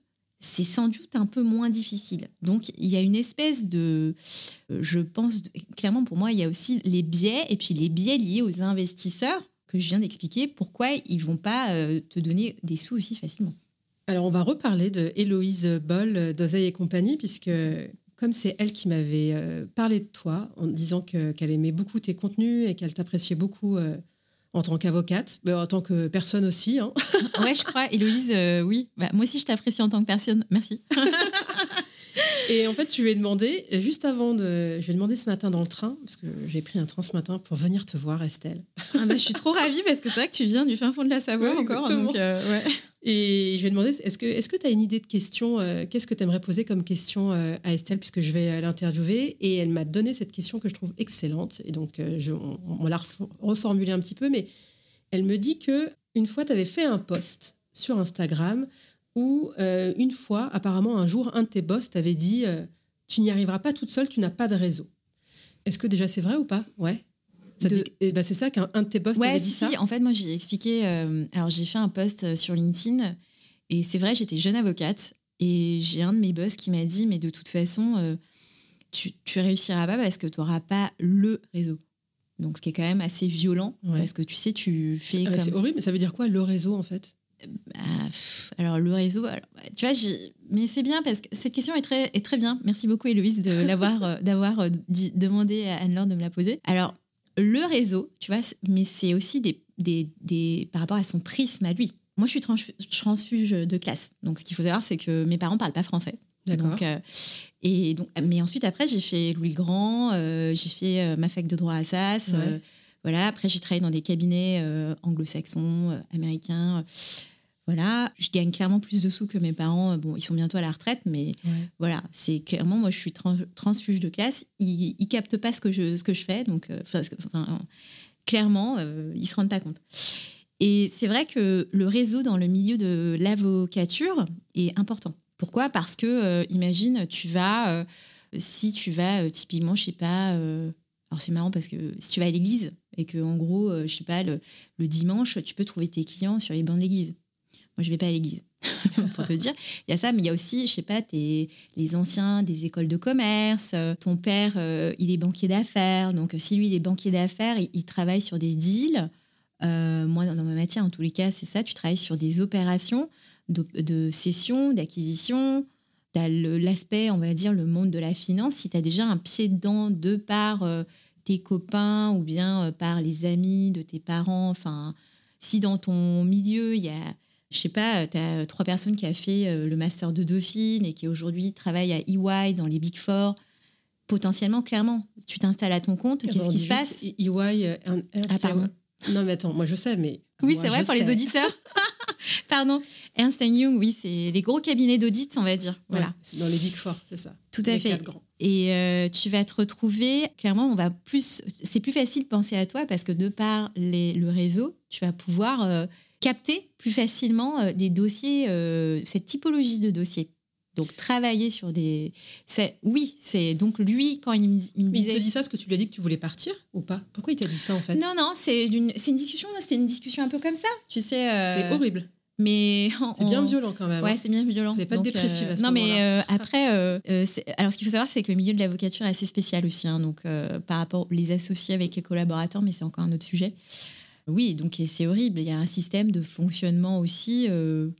c'est sans doute un peu moins difficile. Donc, il y a une espèce de. euh, Je pense, clairement, pour moi, il y a aussi les biais, et puis les biais liés aux investisseurs que je viens d'expliquer, pourquoi ils vont pas euh, te donner des sous aussi facilement. Alors, on va reparler de Héloïse Boll euh, d'Oseille et compagnie, puisque comme c'est elle qui m'avait euh, parlé de toi en disant que- qu'elle aimait beaucoup tes contenus et qu'elle t'appréciait beaucoup euh, en tant qu'avocate, mais en tant que personne aussi. hein. Ouais, je crois, Héloïse, euh, oui. Bah, moi aussi, je t'apprécie en tant que personne. Merci. [LAUGHS] Et en fait, je lui ai demandé, euh, juste avant de. Je lui ai demandé ce matin dans le train, parce que j'ai pris un train ce matin pour venir te voir, Estelle. Ah bah, je suis trop ravie parce que c'est vrai que tu viens du fin fond de la Savoie Ouais, encore. Donc, euh, ouais. Et je lui ai demandé est-ce que tu as une idée de question euh, Qu'est-ce que tu aimerais poser comme question euh, à Estelle, puisque je vais l'interviewer? Et elle m'a donné cette question que je trouve excellente. Et donc, je- on, on l'a refo- reformulée un petit peu, mais elle me dit que une fois, tu avais fait un post sur Instagram où, euh, une fois, apparemment, un jour, un de tes boss t'avait dit euh, Tu n'y arriveras pas toute seule, tu n'as pas de réseau. Est-ce que déjà c'est vrai ou pas? Ouais. De- dit- eh ben, c'est ça qu'un un de tes boss Ouais, t'avait si, dit ça? Si. En fait, moi, j'ai expliqué. euh, alors, j'ai fait un post sur LinkedIn et c'est vrai, j'étais jeune avocate et j'ai un de mes boss qui m'a dit Mais de toute façon, tu, tu réussiras pas parce que tu n'auras pas le réseau. Donc, ce qui est quand même assez violent Ouais. parce que tu sais, tu fais Ah, comme. C'est horrible, mais ça veut dire quoi le réseau en fait? Bah, pff, alors, le réseau, alors, bah, tu vois, mais c'est bien parce que cette question est très, est très bien. Merci beaucoup, Héloïse, de [LAUGHS] l'avoir, euh, d'avoir euh, demandé à Anne-Laure de me la poser. Alors, le réseau, tu vois, mais c'est aussi des, des, des, par rapport à son prisme à lui. Moi, je suis transfuge de classe. Donc, ce qu'il faut savoir, c'est que mes parents parlent pas français. D'accord. Euh, et donc, mais ensuite, après, j'ai fait Louis le Grand, euh, j'ai fait euh, ma fac de droit à Assas. Ouais. voilà. Après, j'ai travaillé dans des cabinets anglo-saxons, américains. Voilà, je gagne clairement plus de sous que mes parents. Bon, ils sont bientôt à la retraite, mais Ouais. voilà, c'est clairement, moi, je suis trans- transfuge de classe. Ils, ils captent pas ce que je, ce que je fais, donc, euh, enfin, clairement, euh, ils se rendent pas compte. Et c'est vrai que le réseau dans le milieu de l'avocature est important. Pourquoi? Parce que, euh, imagine, tu vas, euh, si tu vas euh, typiquement, je sais pas, euh, alors c'est marrant parce que si tu vas à l'église et que, en gros, euh, je sais pas, le, le dimanche, tu peux trouver tes clients sur les bancs de l'église. Moi, je vais pas à l'église, [LAUGHS] pour te dire. Il y a ça, mais il y a aussi, je sais pas, tes, les anciens des écoles de commerce. euh, ton père, euh, il est banquier d'affaires. Donc, si lui, il est banquier d'affaires, il, il travaille sur des deals. Euh, moi, dans ma matière, en tous les cas, c'est ça. Tu travailles sur des opérations de, de cession, d'acquisition. Tu as l'aspect, on va dire, le monde de la finance. Si tu as déjà un pied dedans de par euh, tes copains ou bien euh, par les amis de tes parents, enfin, si dans ton milieu, il y a, je sais pas, tu as trois personnes qui ont fait euh, le master de Dauphine et qui aujourd'hui travaillent à EY dans les Big Four, potentiellement, clairement, tu t'installes à ton compte, qu'est-ce Attends, qui se passe? EY, euh, un- un- Ah, pardon. Non, mais attends, moi je sais, mais. Oui, c'est vrai pour les auditeurs. [LAUGHS] Pardon. Ernst Young, oui, c'est les gros cabinets d'audit, on va dire. Voilà. C'est dans les Big Four, c'est ça. Tout à Les fait. Et euh, tu vas te retrouver, clairement, on va plus, c'est plus facile de penser à toi parce que de par les, le réseau, tu vas pouvoir euh, capter plus facilement euh, des dossiers, euh, cette typologie de dossiers. Donc travailler sur des, c'est oui, c'est donc lui quand il, me- il me Mais il disait te dit ça parce que tu lui as dit que tu voulais partir ou pas? Pourquoi il t'a dit ça en fait? Non non, c'est une, c'est une discussion, c'était une discussion un peu comme ça, tu sais. euh, C'est horrible. Mais [LAUGHS] C'est bien violent quand même. Ouais, hein. c'est bien violent. Fallait pas Donc, dépressive à ce Non, mais euh, après, alors ce qu'il faut savoir, c'est que le milieu de l'avocature est assez spécial aussi. hein, donc, par rapport les associés avec les collaborateurs, mais c'est encore un autre sujet. Oui, donc c'est horrible. Il y a un système de fonctionnement aussi. euh,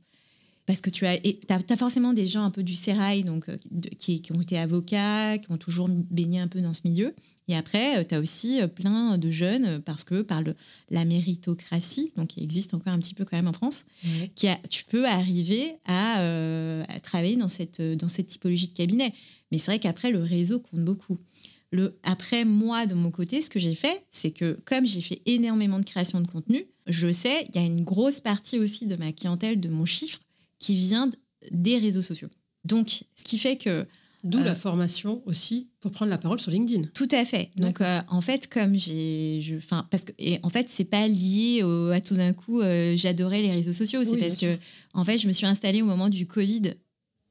parce que tu as, et forcément des gens un peu du sérail, donc euh, de- qui, qui ont été avocats, qui ont toujours baigné un peu dans ce milieu. Et après, tu as aussi euh, plein de jeunes, euh, parce que par le, la méritocratie, donc qui existe encore un petit peu quand même en France, qui a- tu peux arriver à, euh, à travailler dans cette, dans cette typologie de cabinet. Mais c'est vrai qu'après, le réseau compte beaucoup. Le, après, moi, de mon côté, ce que j'ai fait, c'est que comme j'ai fait énormément de création de contenu, je sais, il y a une grosse partie aussi de ma clientèle, de mon chiffre, qui vient des réseaux sociaux. Donc, ce qui fait que D'où Euh, la formation aussi pour prendre la parole sur LinkedIn. tout à fait. Donc, euh, en fait, comme j'ai, je, enfin, parce que, et en fait, c'est pas lié au- à tout d'un coup, euh, j'adorais les réseaux sociaux. C'est Oui, parce que, en fait, je me suis installée au moment du Covid,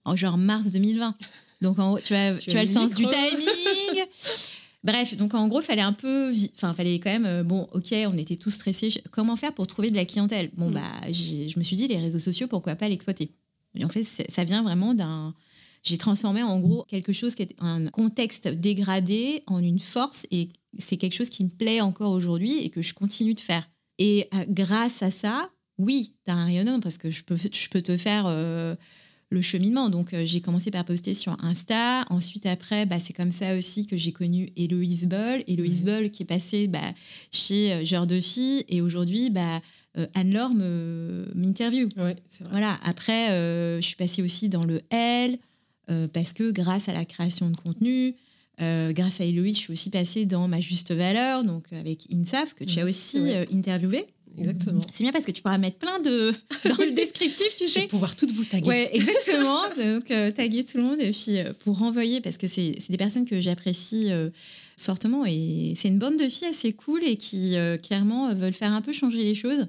en genre mars 2020. Donc, en, tu as, Tu tu as as le sens du timing. Bref, donc en gros, fallait un peu, enfin, fallait quand même, euh, bon, ok, on était tous stressés. Comment faire pour trouver de la clientèle? Bon, Mm. bah, je me suis dit, les réseaux sociaux, pourquoi pas l'exploiter? Et en fait, ça vient vraiment d'un, j'ai transformé en gros quelque chose qui est un contexte dégradé en une force et c'est quelque chose qui me plaît encore aujourd'hui et que je continue de faire. Et euh, grâce à ça, oui, tu as un rayonnement parce que je peux, je peux te faire euh, le cheminement. Donc euh, j'ai commencé par poster sur Insta. Ensuite, après, bah, c'est comme ça aussi que j'ai connu Héloïse Boll. Héloïse Mhm. Boll qui est passée bah, chez euh, Genre de Filles et aujourd'hui, bah, euh, Anne-Laure m'interviewe. Ouais. Voilà. Après, euh, je suis passée aussi dans le L euh, parce que grâce à la création de contenu, grâce à Héloïse, je suis aussi passée dans ma juste valeur, donc avec INSAF que tu as Mhm, aussi ouais. interviewé. Exactement. C'est bien parce que tu pourras mettre plein de [LAUGHS] dans le descriptif, tu Je vais sais. pouvoir toutes vous taguer. Ouais, exactement. [LAUGHS] Donc, euh, taguer tout le monde et puis euh, pour renvoyer, parce que c'est des personnes que j'apprécie euh, fortement et c'est une bande de filles assez cool et qui clairement veulent faire un peu changer les choses.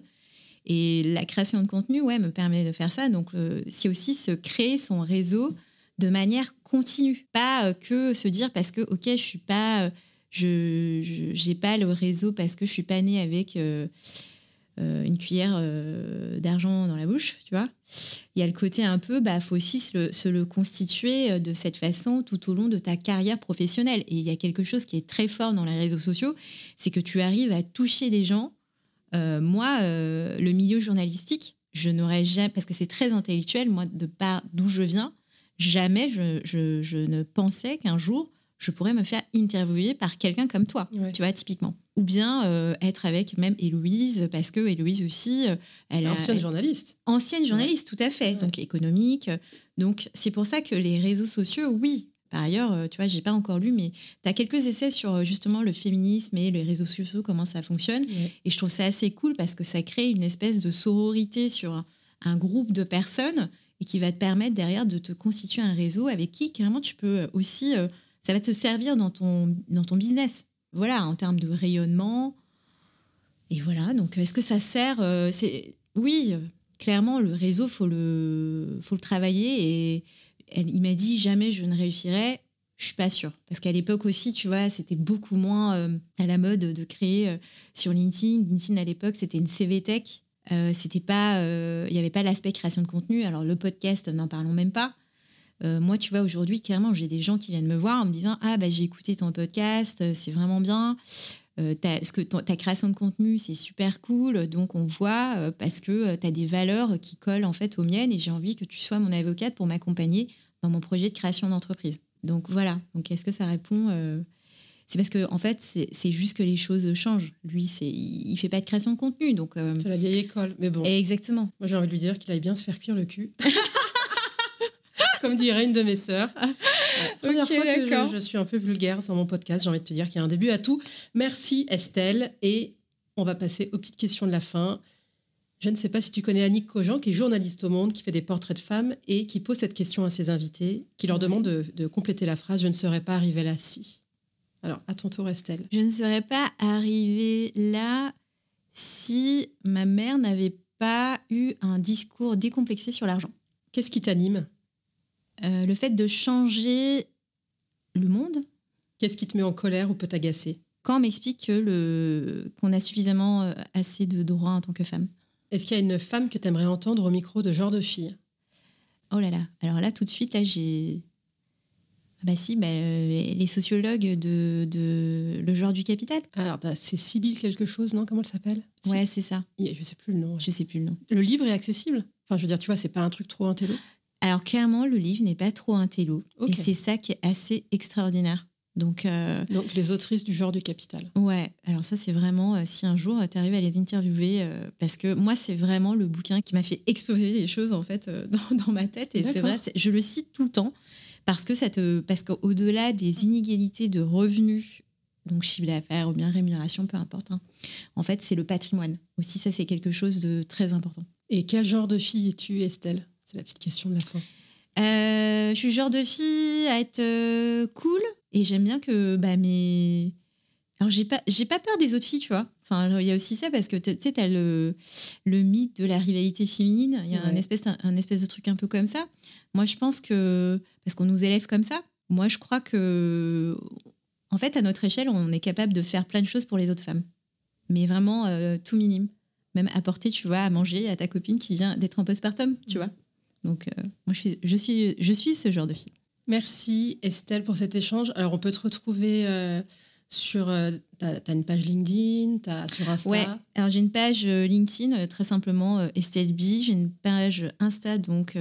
Et la création de contenu, ouais, me permet de faire ça. Donc, c'est aussi se créer son réseau de manière continue, pas que se dire parce que ok, je suis pas, je j'ai pas le réseau parce que je suis pas née avec une cuillère euh, d'argent dans la bouche, tu vois. Il y a le côté un peu, bah, faut aussi se le, se le constituer euh, de cette façon tout au long de ta carrière professionnelle. Et il y a quelque chose qui est très fort dans les réseaux sociaux, c'est que tu arrives à toucher des gens. Euh, moi, euh, le milieu journalistique, je n'aurais jamais, parce que c'est très intellectuel, moi, de part d'où je viens, jamais je, je- je ne pensais qu'un jour je pourrais me faire interviewer par quelqu'un comme toi, Ouais. tu vois, typiquement. Ou bien euh, être avec même Héloïse, parce que Héloïse aussi, euh, elle Ancienne a, journaliste. ancienne journaliste, tout à fait, Ouais. donc économique. Donc c'est pour ça que les réseaux sociaux, oui. Par ailleurs, euh, tu vois, j'ai pas encore lu, mais tu as quelques essais sur euh, justement le féminisme et les réseaux sociaux, comment ça fonctionne. Ouais. Et je trouve ça assez cool parce que ça crée une espèce de sororité sur un, un groupe de personnes et qui va te permettre derrière de te constituer un réseau avec qui, clairement, tu peux aussi. euh, ça va te servir dans ton, dans ton business. Voilà, en termes de rayonnement. Et voilà, donc est-ce que ça sert euh, c'est Oui, clairement, le réseau, faut le, faut le travailler. Et elle, il m'a dit jamais je ne réussirai. Je suis pas sûre. Parce qu'à l'époque aussi, tu vois, c'était beaucoup moins euh, à la mode de créer euh, sur LinkedIn. LinkedIn, à l'époque, c'était une CV Tech. C'était pas, il n'y avait pas l'aspect création de contenu. Alors, le podcast, n'en parlons même pas. Euh, moi, tu vois, aujourd'hui, clairement, j'ai des gens qui viennent me voir en me disant Ah, bah, j'ai écouté ton podcast, euh, c'est vraiment bien. Euh, ce que ton- ta création de contenu, c'est super cool. Donc, on voit euh, parce que tu as des valeurs qui collent en fait aux miennes et j'ai envie que tu sois mon avocate pour m'accompagner dans mon projet de création d'entreprise. Donc, voilà. Donc, est-ce que ça répond C'est parce que, en fait, c'est juste que les choses changent. Lui, c'est il il fait pas de création de contenu. Donc, euh, C'est la vieille école. Mais bon, exactement. moi j'ai envie de lui dire qu'il aille bien se faire cuire le cul. [LAUGHS] Comme dirait une de mes sœurs. [LAUGHS] Première Ok, fois que d'accord. je, je suis un peu vulgaire dans mon podcast, j'ai envie de te dire qu'il y a un début à tout. Merci Estelle. Et on va passer aux petites questions de la fin. Je ne sais pas si tu connais Annick Cogent, qui est journaliste au Monde, qui fait des portraits de femmes et qui pose cette question à ses invités, qui leur demande de, de compléter la phrase Je ne serais pas arrivée là si. Alors, à ton tour, Estelle. Je ne serais pas arrivée là si ma mère n'avait pas eu un discours décomplexé sur l'argent. Qu'est-ce qui t'anime? Euh, le fait de changer le monde, Qu'est-ce qui te met en colère ou peut t'agacer? Quand on m'explique que le qu'on a suffisamment euh, assez de droits en tant que femme. Est-ce qu'il y a une femme que tu aimerais entendre au micro de genre de fille? Oh là là. Alors là, tout de suite, là, j'ai. Ah Bah si, bah, euh, les sociologues de, de Le genre du capital. Alors, t'as- c'est Sibylle quelque chose, non? Comment elle s'appelle? Ouais, c'est ça. Je sais plus le nom. Je sais plus le nom. Le livre est accessible? Enfin, je veux dire, tu vois, c'est pas un truc trop intello? Alors clairement, le livre n'est pas trop un télo. Et c'est ça qui est assez extraordinaire. Donc, euh, Donc, les autrices du genre du capital. ouais, alors ça, c'est vraiment, euh, si un jour tu arrives à les interviewer, euh, parce que moi, c'est vraiment le bouquin qui m'a fait exploser des choses, en fait, euh, [LAUGHS] dans, dans ma tête. Et c'est vrai, je le cite tout le temps, parce que ça te, parce qu'au-delà des inégalités de revenus, donc chiffre d'affaires ou bien rémunération, peu importe, hein, en fait, c'est le patrimoine. Aussi, ça, c'est quelque chose de très important. Et quel genre de fille es-tu, Estelle? C'est la petite question de la fin. Euh, je suis le genre de fille à être euh, cool et j'aime bien que bah, mes. Alors, j'ai pas, j'ai pas peur des autres filles, tu vois. Enfin, il y a aussi ça parce que tu sais, t'as le, le mythe de la rivalité féminine. Il y a un, espèce, un, un espèce de truc un peu comme ça. Moi, je pense que. Parce qu'on nous élève comme ça. Moi, je crois que. En fait, à notre échelle, on est capable de faire plein de choses pour les autres femmes. Mais vraiment euh, tout minime. Même apporter, tu vois, à manger à ta copine qui vient d'être en postpartum, tu vois. Donc, euh, moi, je suis, je, suis, je suis ce genre de fille. Merci, Estelle, pour cet échange. Alors, on peut te retrouver euh, sur. euh, as une page LinkedIn, t'as sur Insta. Ouais, alors j'ai une page euh, LinkedIn, très simplement Estelle B. J'ai une page Insta, donc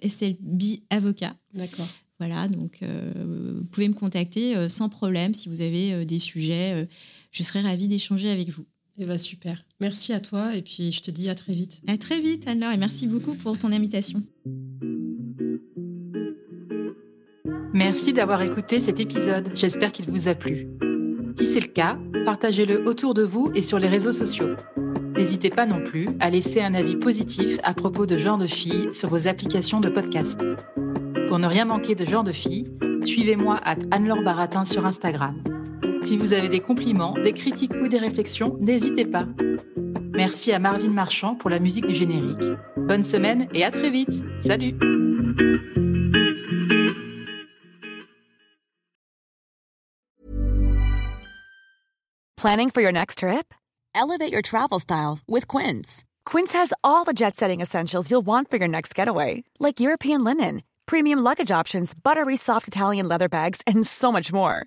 Estelle B avocat. D'accord. Voilà, donc vous pouvez me contacter sans problème si vous avez des sujets. je serai ravie d'échanger avec vous. Et bah, super. Merci à toi. Et puis, je te dis à très vite. À très vite, Anne-Laure, et merci beaucoup pour ton invitation. Merci d'avoir écouté cet épisode. J'espère qu'il vous a plu. Si c'est le cas, partagez-le autour de vous et sur les réseaux sociaux. N'hésitez pas non plus à laisser un avis positif à propos de Genre de Filles sur vos applications de podcast. Pour ne rien manquer de Genre de Filles, suivez-moi à Anne-Laure Baratin sur Instagram. Si vous avez des compliments, des critiques ou des réflexions, n'hésitez pas. Merci à Marvin Marchand pour la musique du générique. Bonne semaine et à très vite. Salut Planning for your next trip? Elevate your travel style with Quince. Quince has all the jet setting essentials you'll want for your next getaway, like European linen, premium luggage options, buttery soft Italian leather bags, and so much more.